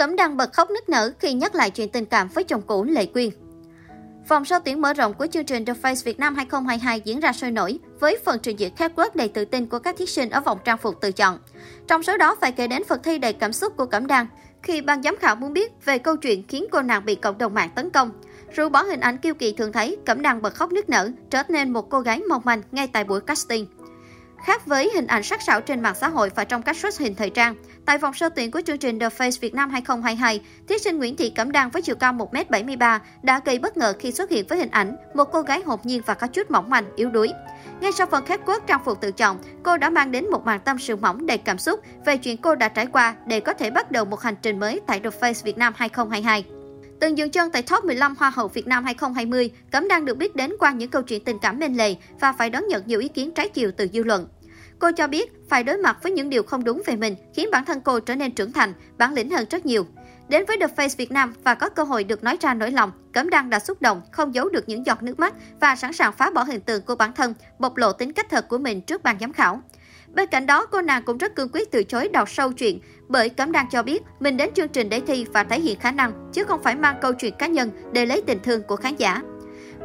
Cẩm Đăng bật khóc nức nở khi nhắc lại chuyện tình cảm với chồng cũ Lệ Quyên. Vòng sơ tuyển mở rộng của chương trình The Face Việt Nam 2022 diễn ra sôi nổi với phần trình diễn catwalk đầy tự tin của các thí sinh ở vòng trang phục tự chọn. Trong số đó phải kể đến phần thi đầy cảm xúc của Cẩm Đăng khi ban giám khảo muốn biết về câu chuyện khiến cô nàng bị cộng đồng mạng tấn công. Rũ bỏ hình ảnh kiêu kỳ thường thấy, Cẩm Đăng bật khóc nức nở, trở nên một cô gái mong manh ngay tại buổi casting. Khác với hình ảnh sắc sảo trên mạng xã hội và trong các xuất hình thời trang, tại vòng sơ tuyển của chương trình The Face Việt Nam 2022, thí sinh Nguyễn Thị Cẩm Đan với chiều cao 1m73 đã gây bất ngờ khi xuất hiện với hình ảnh một cô gái hồn nhiên và có chút mỏng manh, yếu đuối. Ngay sau phần khép quốc trang phục tự chọn, cô đã mang đến một màn tâm sự mỏng đầy cảm xúc về chuyện cô đã trải qua để có thể bắt đầu một hành trình mới tại The Face Việt Nam 2022. Từng dừng chân tại top 15 Hoa hậu Việt Nam 2020, Cẩm đang được biết đến qua những câu chuyện tình cảm bên lề và phải đón nhận nhiều ý kiến trái chiều từ dư luận. Cô cho biết phải đối mặt với những điều không đúng về mình khiến bản thân cô trở nên trưởng thành, bản lĩnh hơn rất nhiều. Đến với The Face Việt Nam và có cơ hội được nói ra nỗi lòng, Cẩm Đăng đã xúc động, không giấu được những giọt nước mắt và sẵn sàng phá bỏ hình tượng của bản thân, bộc lộ tính cách thật của mình trước ban giám khảo. Bên cạnh đó, cô nàng cũng rất cương quyết từ chối đọc sâu chuyện bởi Cẩm Đăng cho biết mình đến chương trình để thi và thể hiện khả năng, chứ không phải mang câu chuyện cá nhân để lấy tình thương của khán giả.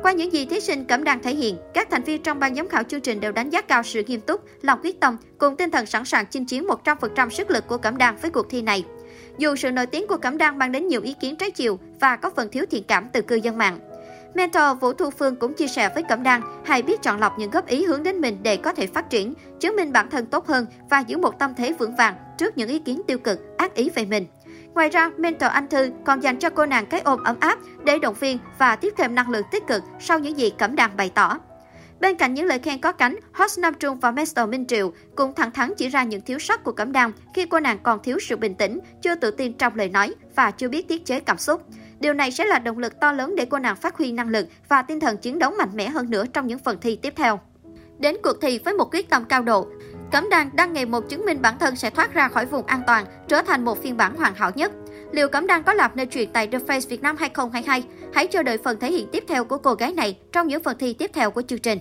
Qua những gì thí sinh Cẩm Đăng thể hiện, các thành viên trong ban giám khảo chương trình đều đánh giá cao sự nghiêm túc, lòng quyết tâm cùng tinh thần sẵn sàng chinh chiến 100% sức lực của Cẩm Đăng với cuộc thi này. Dù sự nổi tiếng của Cẩm Đăng mang đến nhiều ý kiến trái chiều và có phần thiếu thiện cảm từ cư dân mạng. Mentor Vũ Thu Phương cũng chia sẻ với Cẩm Đăng hãy biết chọn lọc những góp ý hướng đến mình để có thể phát triển, chứng minh bản thân tốt hơn và giữ một tâm thế vững vàng trước những ý kiến tiêu cực, ác ý về mình. Ngoài ra, mentor Anh Thư còn dành cho cô nàng cái ôm ấm áp để động viên và tiếp thêm năng lượng tích cực sau những gì Cẩm Đăng bày tỏ. Bên cạnh những lời khen có cánh, host Nam Trung và Master Minh Triệu cũng thẳng thắn chỉ ra những thiếu sót của Cẩm Đăng khi cô nàng còn thiếu sự bình tĩnh, chưa tự tin trong lời nói và chưa biết tiết chế cảm xúc. Điều này sẽ là động lực to lớn để cô nàng phát huy năng lực và tinh thần chiến đấu mạnh mẽ hơn nữa trong những phần thi tiếp theo. Đến cuộc thi với một quyết tâm cao độ, Cẩm Đăng đang ngày một chứng minh bản thân sẽ thoát ra khỏi vùng an toàn, trở thành một phiên bản hoàn hảo nhất. Liệu Cẩm Đăng có làm nên chuyện tại The Face Việt Nam 2022? Hãy chờ đợi phần thể hiện tiếp theo của cô gái này trong những phần thi tiếp theo của chương trình.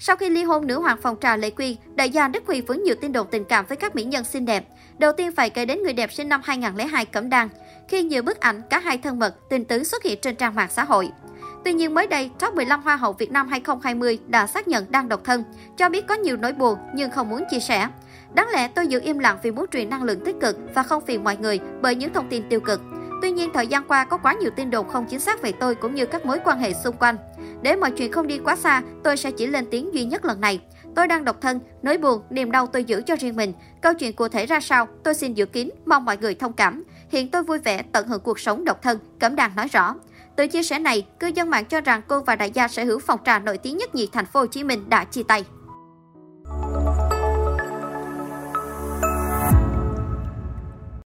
Sau khi ly hôn nữ hoàng phòng trà Lệ Quyên, đại gia Đức Huy vướng nhiều tin đồn tình cảm với các mỹ nhân xinh đẹp. Đầu tiên phải kể đến người đẹp sinh năm 2002 Cẩm Đăng, khi nhiều bức ảnh cả hai thân mật, tình tứ xuất hiện trên trang mạng xã hội. Tuy nhiên mới đây, top 15 Hoa hậu Việt Nam 2020 đã xác nhận đang độc thân, cho biết có nhiều nỗi buồn nhưng không muốn chia sẻ. Đáng lẽ tôi giữ im lặng vì muốn truyền năng lượng tích cực và không phiền mọi người bởi những thông tin tiêu cực. Tuy nhiên, thời gian qua có quá nhiều tin đồn không chính xác về tôi cũng như các mối quan hệ xung quanh. Để mọi chuyện không đi quá xa, tôi sẽ chỉ lên tiếng duy nhất lần này. Tôi đang độc thân, nỗi buồn, niềm đau tôi giữ cho riêng mình. Câu chuyện cụ thể ra sao, tôi xin giữ kín, mong mọi người thông cảm. Hiện tôi vui vẻ, tận hưởng cuộc sống độc thân, Cẩm Đàn nói rõ. Từ chia sẻ này, cư dân mạng cho rằng cô và đại gia sở hữu phòng trà nổi tiếng nhất nhì thành phố Hồ Chí Minh đã chia tay.